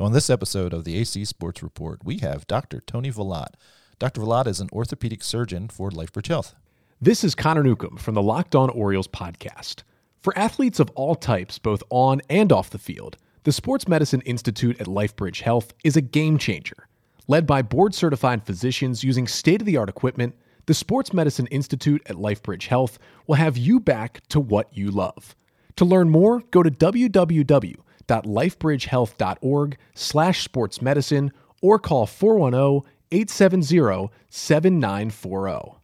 On this episode of the AC Sports Report, we have Dr. Tony Velat. Dr. Velat is an orthopedic surgeon for LifeBridge Health. This is Connor Newcomb from the Locked On Orioles podcast. For athletes of all types, both on and off the field, the Sports Medicine Institute at LifeBridge Health is a game changer. Led by board certified physicians using state of the art equipment, the Sports Medicine Institute at LifeBridge Health will have you back to what you love. To learn more, go to www www.lifebridgehealth.org slash sportsmedicine or call 410-870-7940.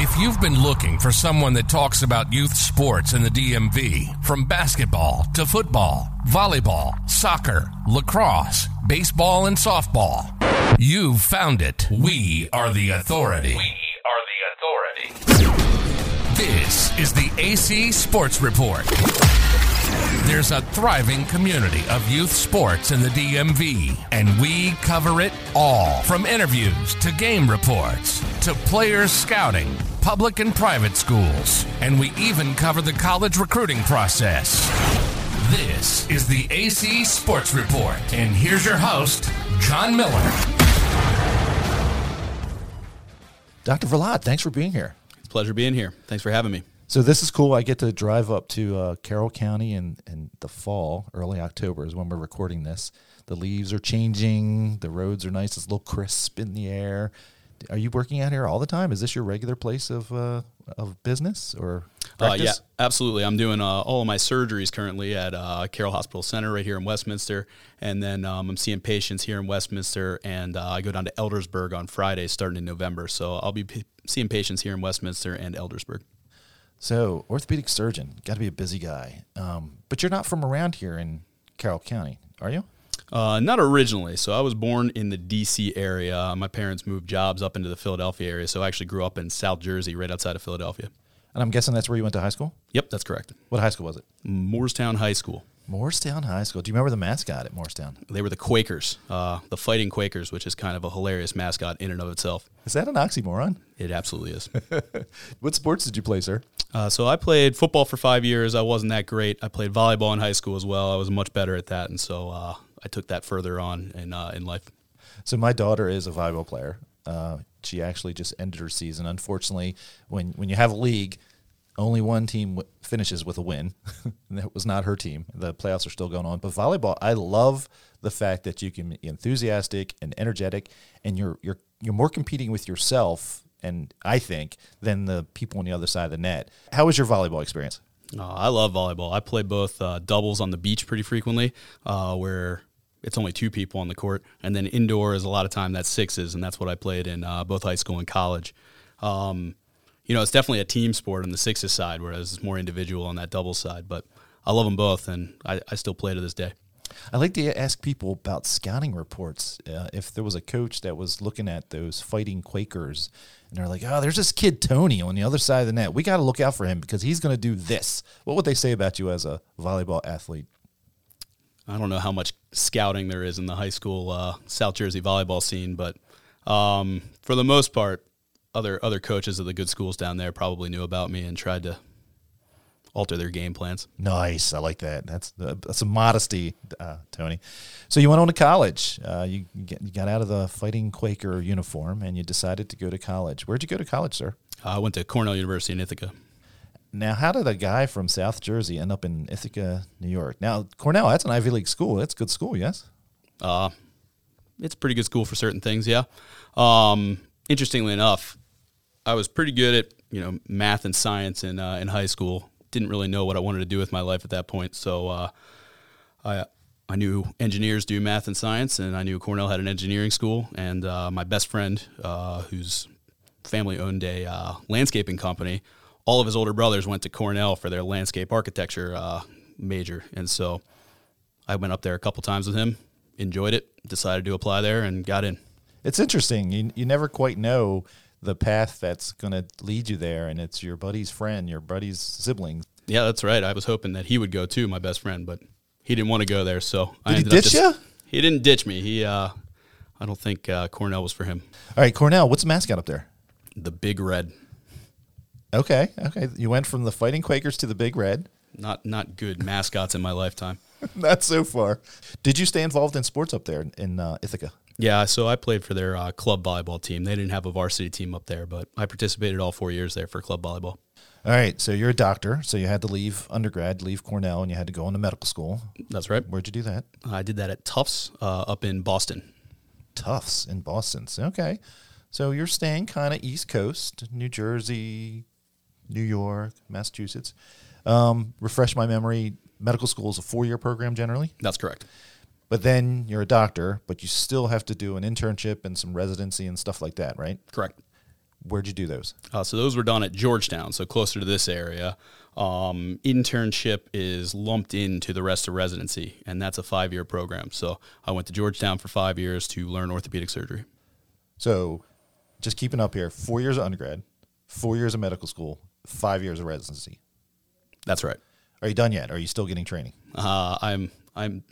If you've been looking for someone that talks about youth sports in the DMV, from basketball to football, volleyball, soccer, lacrosse, baseball, and softball, you've found it. We are the authority. We are the authority. This is the AC Sports Report. There's a thriving community of youth sports in the DMV, and we cover it all from interviews to game reports to players scouting, public and private schools, and we even cover the college recruiting process. This is the AC Sports Report, and here's your host, John Miller. Dr. Velat, thanks for being here. It's a pleasure being here. Thanks for having me. So this is cool. I get to drive up to uh, Carroll County in, in the fall, early October is when we're recording this. The leaves are changing. The roads are nice. It's a little crisp in the air. Are you working out here all the time? Is this your regular place of uh, of business or uh, yeah, absolutely. I'm doing uh, all of my surgeries currently at uh, Carroll Hospital Center right here in Westminster, and then um, I'm seeing patients here in Westminster, and uh, I go down to Eldersburg on Friday starting in November. So I'll be p- seeing patients here in Westminster and Eldersburg. So, orthopedic surgeon, got to be a busy guy. Um, but you're not from around here in Carroll County, are you? Uh, not originally. So I was born in the D.C. area. My parents moved jobs up into the Philadelphia area. So I actually grew up in South Jersey, right outside of Philadelphia. And I'm guessing that's where you went to high school? Yep, that's correct. What high school was it? Moorestown High School. Moorestown High School. Do you remember the mascot at Moorestown? They were the Quakers, uh, the Fighting Quakers, which is kind of a hilarious mascot in and of itself. Is that an oxymoron? It absolutely is. what sports did you play, sir? Uh, so I played football for five years. I wasn't that great. I played volleyball in high school as well. I was much better at that, and so uh, I took that further on in uh, in life. So my daughter is a volleyball player. Uh, she actually just ended her season. Unfortunately, when when you have a league only one team w- finishes with a win. that was not her team. The playoffs are still going on. But volleyball, I love the fact that you can be enthusiastic and energetic, and you're you're you're more competing with yourself, and I think than the people on the other side of the net. How was your volleyball experience? Uh, I love volleyball. I play both uh, doubles on the beach pretty frequently, uh, where it's only two people on the court, and then indoor is a lot of time that's sixes, and that's what I played in uh, both high school and college. Um, you know, it's definitely a team sport on the sixes side, whereas it's more individual on that double side. But I love them both, and I, I still play to this day. I like to ask people about scouting reports. Uh, if there was a coach that was looking at those fighting Quakers, and they're like, "Oh, there's this kid Tony on the other side of the net. We got to look out for him because he's going to do this." What would they say about you as a volleyball athlete? I don't know how much scouting there is in the high school uh, South Jersey volleyball scene, but um, for the most part, other other coaches of the good schools down there probably knew about me and tried to alter their game plans. Nice, I like that. That's uh, that's a modesty, uh, Tony. So you went on to college. Uh, you get, you got out of the fighting Quaker uniform and you decided to go to college. Where'd you go to college, sir? I went to Cornell University in Ithaca. Now, how did a guy from South Jersey end up in Ithaca, New York? Now, Cornell, that's an Ivy League school. That's a good school, yes? Uh, it's a pretty good school for certain things, yeah. Um, interestingly enough, I was pretty good at you know math and science in uh, in high school. Didn't really know what I wanted to do with my life at that point, so uh, I I knew engineers do math and science, and I knew Cornell had an engineering school. And uh, my best friend, uh, whose family owned a uh, landscaping company, all of his older brothers went to Cornell for their landscape architecture uh, major, and so I went up there a couple times with him, enjoyed it, decided to apply there, and got in. It's interesting. You you never quite know the path that's going to lead you there, and it's your buddy's friend, your buddy's siblings. Yeah, that's right. I was hoping that he would go too, my best friend, but he didn't want to go there. So Did I he ditch up you? He didn't ditch me. He, uh, I don't think uh, Cornell was for him. All right, Cornell, what's the mascot up there? The Big Red, Okay, okay. You went from the Fighting Quakers to the Big Red. not not good mascots in my lifetime. Not so far. Did you stay involved in sports up there in uh, Ithaca? Yeah, so I played for their uh, club volleyball team. They didn't have a varsity team up there, but I participated all four years there for club volleyball. All right, so you're a doctor, so you had to leave undergrad, leave Cornell, and you had to go into medical school. That's right. Where'd you do that? I did that at Tufts uh, up in Boston. Tufts in Boston. So, okay, so you're staying kind of East Coast, New Jersey, New York, Massachusetts. Um, refresh my memory. Medical school is a four-year program generally. That's correct. But then you're a doctor, but you still have to do an internship and some residency and stuff like that, right? Correct. Where'd you do those? Uh, so those were done at Georgetown, so closer to this area. Um, internship is lumped into the rest of residency, and that's a five year program. So I went to Georgetown for five years to learn orthopedic surgery. So just keeping up here four years of undergrad, four years of medical school, five years of residency. That's right. Are you done yet? Are you still getting training? Uh, I'm I'm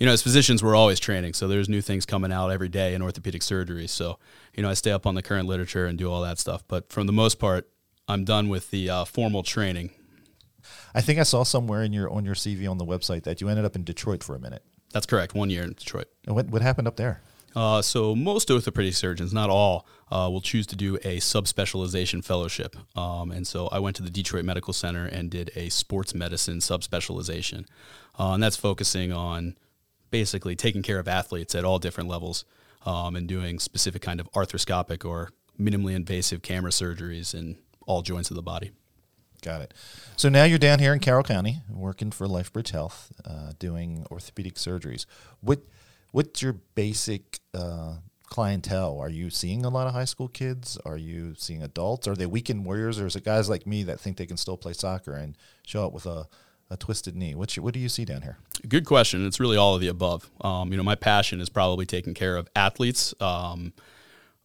you know, as physicians, we're always training, so there's new things coming out every day in orthopedic surgery. So, you know, I stay up on the current literature and do all that stuff. But for the most part, I'm done with the uh, formal training. I think I saw somewhere in your on your CV on the website that you ended up in Detroit for a minute. That's correct. One year in Detroit. And what what happened up there? Uh, so most orthopedic surgeons, not all, uh, will choose to do a subspecialization fellowship. Um, and so I went to the Detroit Medical Center and did a sports medicine subspecialization, uh, and that's focusing on basically taking care of athletes at all different levels um, and doing specific kind of arthroscopic or minimally invasive camera surgeries in all joints of the body. Got it. So now you're down here in Carroll County working for LifeBridge Health, uh, doing orthopedic surgeries. What what's your basic uh, clientele? Are you seeing a lot of high school kids? Are you seeing adults? Are they weekend warriors, or is it guys like me that think they can still play soccer and show up with a a twisted knee? What's what do you see down here? Good question. It's really all of the above. Um, you know, my passion is probably taking care of athletes. Um,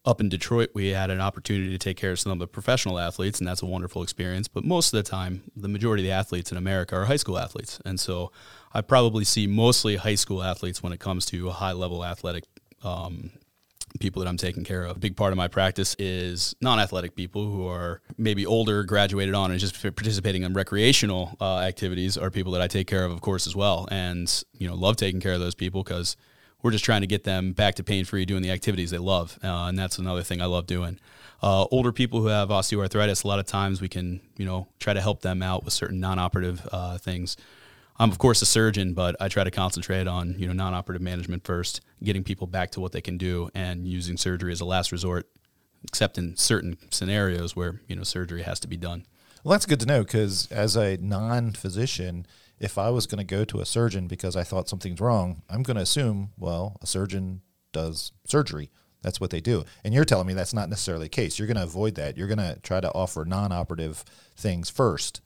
up in Detroit, we had an opportunity to take care of some of the professional athletes, and that's a wonderful experience. But most of the time, the majority of the athletes in America are high school athletes. And so I probably see mostly high school athletes when it comes to high level athletic um, people that I'm taking care of. A big part of my practice is non-athletic people who are maybe older, graduated on, and just participating in recreational uh, activities are people that I take care of, of course, as well. And you know, love taking care of those people because we're just trying to get them back to pain-free, doing the activities they love, uh, and that's another thing I love doing. Uh, older people who have osteoarthritis, a lot of times we can, you know, try to help them out with certain non-operative uh, things I'm of course a surgeon, but I try to concentrate on you know non-operative management first, getting people back to what they can do, and using surgery as a last resort, except in certain scenarios where you know surgery has to be done. Well, that's good to know because as a non-physician, if I was going to go to a surgeon because I thought something's wrong, I'm going to assume, well, a surgeon does surgery. That's what they do. And you're telling me that's not necessarily the case. You're going to avoid that. You're going to try to offer non-operative things first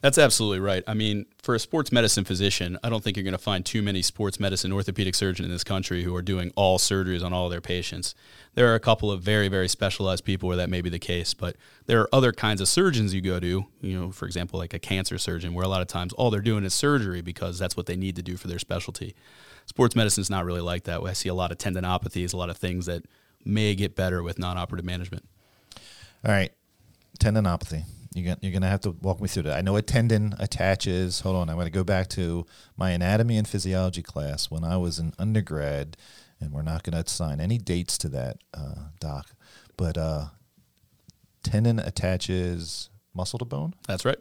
that's absolutely right. I mean, for a sports medicine physician, I don't think you're going to find too many sports medicine orthopedic surgeons in this country who are doing all surgeries on all their patients. There are a couple of very, very specialized people where that may be the case, but there are other kinds of surgeons you go to, you know, for example, like a cancer surgeon, where a lot of times all they're doing is surgery because that's what they need to do for their specialty. Sports medicine is not really like that. I see a lot of tendinopathies, a lot of things that may get better with non operative management. All right. Tendinopathy you're gonna, you're gonna have to walk me through that. I know a tendon attaches. Hold on, I'm gonna go back to my anatomy and physiology class when I was an undergrad, and we're not gonna assign any dates to that, uh, doc. But uh, tendon attaches muscle to bone. That's right.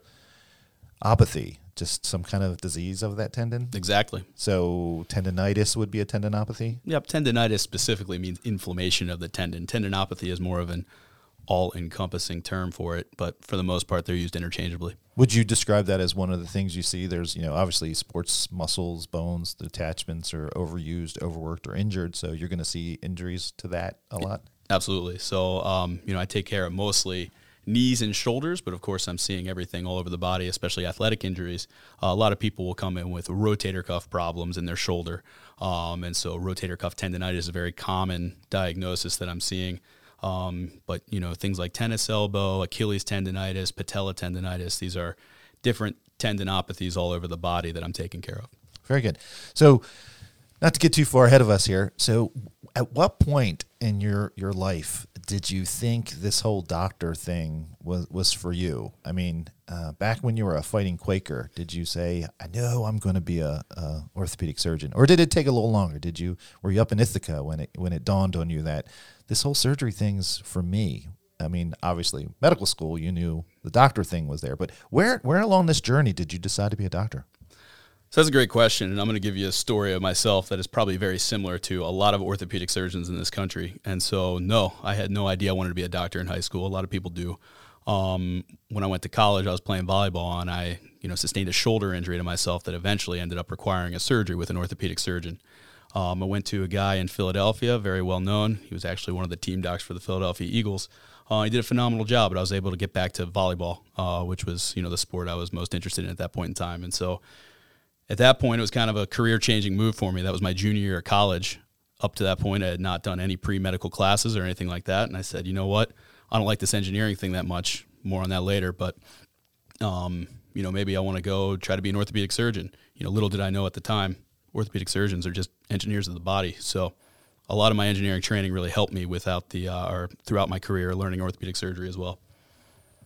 Opathy, just some kind of disease of that tendon. Exactly. So tendonitis would be a tendinopathy. Yep. Tendonitis specifically means inflammation of the tendon. Tendinopathy is more of an all encompassing term for it, but for the most part, they're used interchangeably. Would you describe that as one of the things you see? There's, you know, obviously sports muscles, bones, the attachments are overused, overworked, or injured. So you're going to see injuries to that a lot. Absolutely. So, um, you know, I take care of mostly knees and shoulders, but of course, I'm seeing everything all over the body, especially athletic injuries. Uh, a lot of people will come in with rotator cuff problems in their shoulder. Um, and so, rotator cuff tendonitis is a very common diagnosis that I'm seeing. Um, but you know things like tennis elbow, Achilles tendonitis, patella tendonitis. These are different tendinopathies all over the body that I'm taking care of. Very good. So, not to get too far ahead of us here. So, at what point in your your life did you think this whole doctor thing was was for you? I mean, uh, back when you were a fighting Quaker, did you say, "I know I'm going to be a, a, orthopedic surgeon," or did it take a little longer? Did you were you up in Ithaca when it when it dawned on you that this whole surgery thing's for me? I mean, obviously, medical school, you knew the doctor thing was there, but where where along this journey did you decide to be a doctor? So that's a great question, and I'm going to give you a story of myself that is probably very similar to a lot of orthopedic surgeons in this country. And so, no, I had no idea I wanted to be a doctor in high school. A lot of people do. Um, when I went to college, I was playing volleyball, and I, you know, sustained a shoulder injury to myself that eventually ended up requiring a surgery with an orthopedic surgeon. Um, I went to a guy in Philadelphia, very well known. He was actually one of the team docs for the Philadelphia Eagles. Uh, he did a phenomenal job, but I was able to get back to volleyball, uh, which was, you know, the sport I was most interested in at that point in time. And so, at that point, it was kind of a career changing move for me. That was my junior year of college. Up to that point, I had not done any pre medical classes or anything like that. And I said, you know what? I don't like this engineering thing that much. More on that later. But, um, you know, maybe I want to go try to be an orthopedic surgeon. You know, little did I know at the time, orthopedic surgeons are just engineers of the body. So, a lot of my engineering training really helped me without the uh, or throughout my career learning orthopedic surgery as well.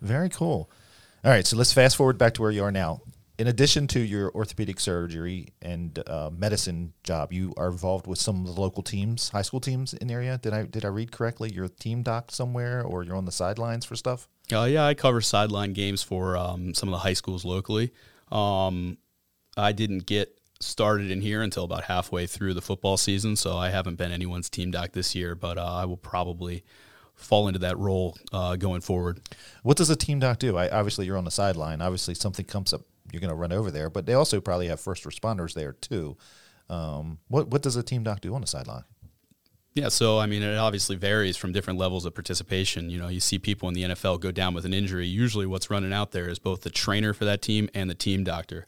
Very cool. All right, so let's fast forward back to where you are now in addition to your orthopedic surgery and uh, medicine job, you are involved with some of the local teams, high school teams in the area. Did I did I read correctly? You're a team doc somewhere, or you're on the sidelines for stuff? Uh, yeah, I cover sideline games for um, some of the high schools locally. Um, I didn't get started in here until about halfway through the football season, so I haven't been anyone's team doc this year. But uh, I will probably fall into that role uh, going forward. What does a team doc do? I, obviously, you're on the sideline. Obviously, something comes up you're going to run over there. But they also probably have first responders there too. Um, what what does a team doc do on the sideline? Yeah, so I mean, it obviously varies from different levels of participation. You know, you see people in the NFL go down with an injury. Usually, what's running out there is both the trainer for that team and the team doctor.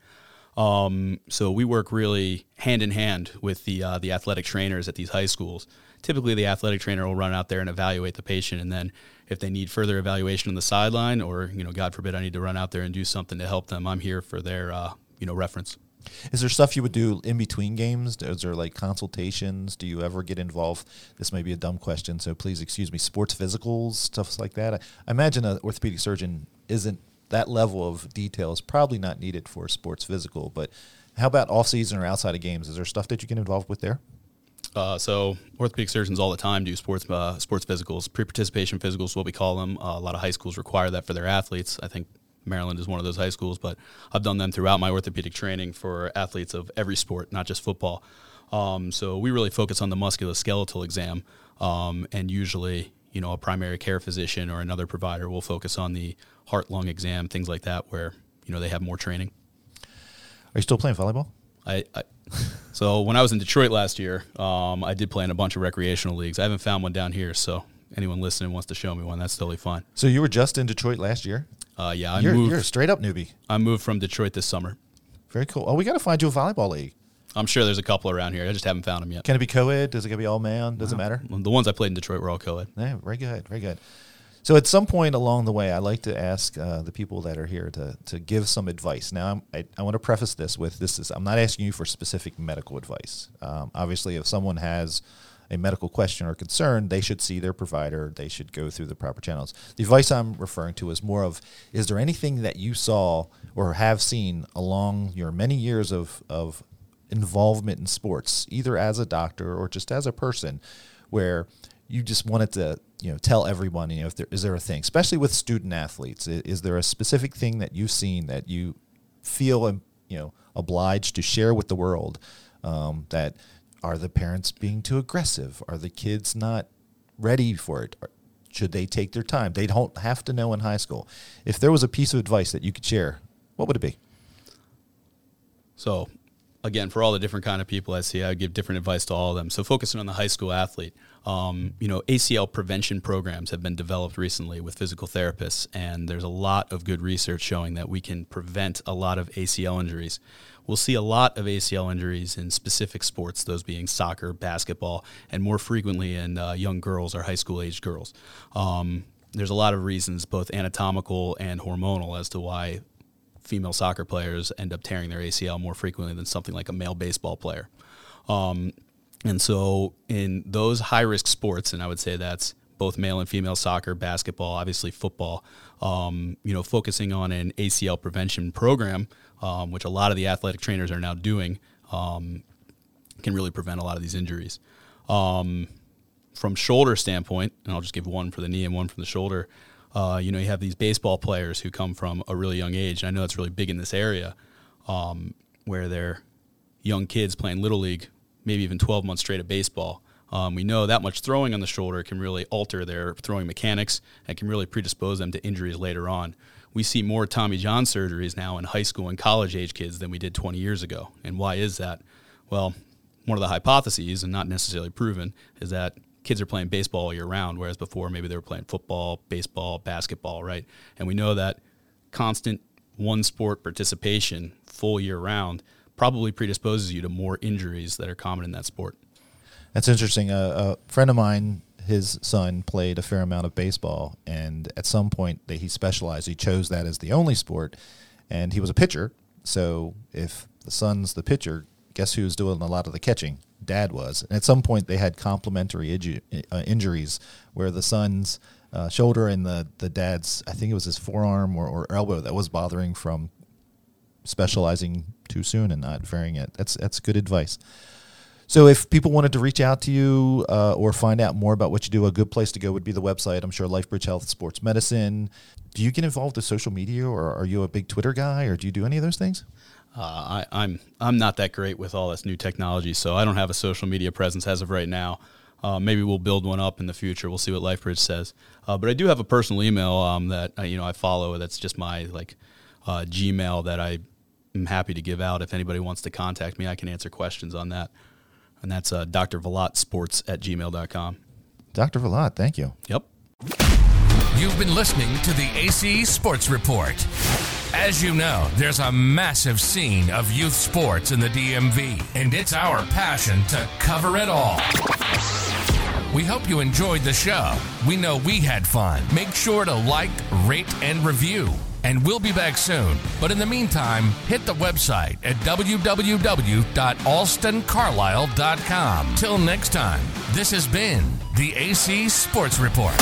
Um, so we work really hand in hand with the uh, the athletic trainers at these high schools. Typically, the athletic trainer will run out there and evaluate the patient, and then if they need further evaluation on the sideline, or you know, God forbid, I need to run out there and do something to help them, I'm here for their uh, you know reference. Is there stuff you would do in between games? Is there like consultations? Do you ever get involved? This may be a dumb question, so please excuse me. Sports physicals, stuff like that. I, imagine an orthopedic surgeon isn't that level of detail is probably not needed for a sports physical. But how about off season or outside of games? Is there stuff that you get involved with there? Uh, so orthopedic surgeons all the time do sports uh, sports physicals, pre-participation physicals, what we call them. Uh, a lot of high schools require that for their athletes. I think Maryland is one of those high schools, but I've done them throughout my orthopedic training for athletes of every sport, not just football. Um, so we really focus on the musculoskeletal exam, um, and usually, you know, a primary care physician or another provider will focus on the heart lung exam, things like that, where you know they have more training. Are you still playing volleyball? I, I so when I was in Detroit last year, um, I did play in a bunch of recreational leagues. I haven't found one down here, so anyone listening wants to show me one, that's totally fine. So you were just in Detroit last year? Uh, yeah, I you're, moved. You're a straight up newbie. I moved from Detroit this summer. Very cool. Oh, we got to find you a volleyball league. I'm sure there's a couple around here. I just haven't found them yet. Can it be co-ed? Does it got to be all man? Does it matter? The ones I played in Detroit were all co-ed. Yeah, very good, very good. So at some point along the way, I like to ask uh, the people that are here to, to give some advice. Now, I, I want to preface this with this is I'm not asking you for specific medical advice. Um, obviously, if someone has a medical question or concern, they should see their provider. They should go through the proper channels. The advice I'm referring to is more of: Is there anything that you saw or have seen along your many years of of involvement in sports, either as a doctor or just as a person, where you just wanted to you know tell everyone you know if there is there a thing especially with student athletes is, is there a specific thing that you've seen that you feel um, you know obliged to share with the world um, that are the parents being too aggressive? Are the kids not ready for it? Should they take their time? They don't have to know in high school. If there was a piece of advice that you could share what would it be? So again for all the different kind of people i see i give different advice to all of them so focusing on the high school athlete um, you know, ACL prevention programs have been developed recently with physical therapists, and there's a lot of good research showing that we can prevent a lot of ACL injuries. We'll see a lot of ACL injuries in specific sports, those being soccer, basketball, and more frequently in uh, young girls or high school aged girls. Um, there's a lot of reasons, both anatomical and hormonal, as to why female soccer players end up tearing their ACL more frequently than something like a male baseball player. Um, and so, in those high risk sports, and I would say that's both male and female soccer, basketball, obviously football. Um, you know, focusing on an ACL prevention program, um, which a lot of the athletic trainers are now doing, um, can really prevent a lot of these injuries. Um, from shoulder standpoint, and I'll just give one for the knee and one from the shoulder. Uh, you know, you have these baseball players who come from a really young age, and I know that's really big in this area, um, where they're young kids playing little league, maybe even 12 months straight of baseball. Um, we know that much throwing on the shoulder can really alter their throwing mechanics and can really predispose them to injuries later on. We see more Tommy John surgeries now in high school and college age kids than we did 20 years ago. And why is that? Well, one of the hypotheses, and not necessarily proven, is that kids are playing baseball all year round, whereas before maybe they were playing football, baseball, basketball, right? And we know that constant one sport participation full year round probably predisposes you to more injuries that are common in that sport. That's interesting. a friend of mine, his son played a fair amount of baseball, and at some point that he specialized. He chose that as the only sport, and he was a pitcher. So if the son's the pitcher, guess who was doing a lot of the catching? Dad was. And at some point, they had complementary uh, injuries where the son's uh, shoulder and the, the dad's, I think it was his forearm or, or elbow that was bothering from specializing too soon and not varying it. That's that's good advice. So if people wanted to reach out to you uh, or find out more about what you do, a good place to go would be the website. I'm sure LifeBridge Health Sports Medicine. Do you get involved with social media, or are you a big Twitter guy, or do you do any of those things? Uh, I, I'm I'm not that great with all this new technology, so I don't have a social media presence as of right now. Uh, maybe we'll build one up in the future. We'll see what LifeBridge says. Uh, but I do have a personal email um, that uh, you know I follow. That's just my like uh, Gmail that I am happy to give out. If anybody wants to contact me, I can answer questions on that. And that's uh, Dr. Velat Sports at gmail.com. Dr. Velat, thank you. Yep. You've been listening to the AC Sports Report. As you know, there's a massive scene of youth sports in the DMV, and it's our passion to cover it all. We hope you enjoyed the show. We know we had fun. Make sure to like, rate, and review. And we'll be back soon. But in the meantime, hit the website at www.alstoncarlisle.com. Till next time, this has been the AC Sports Report.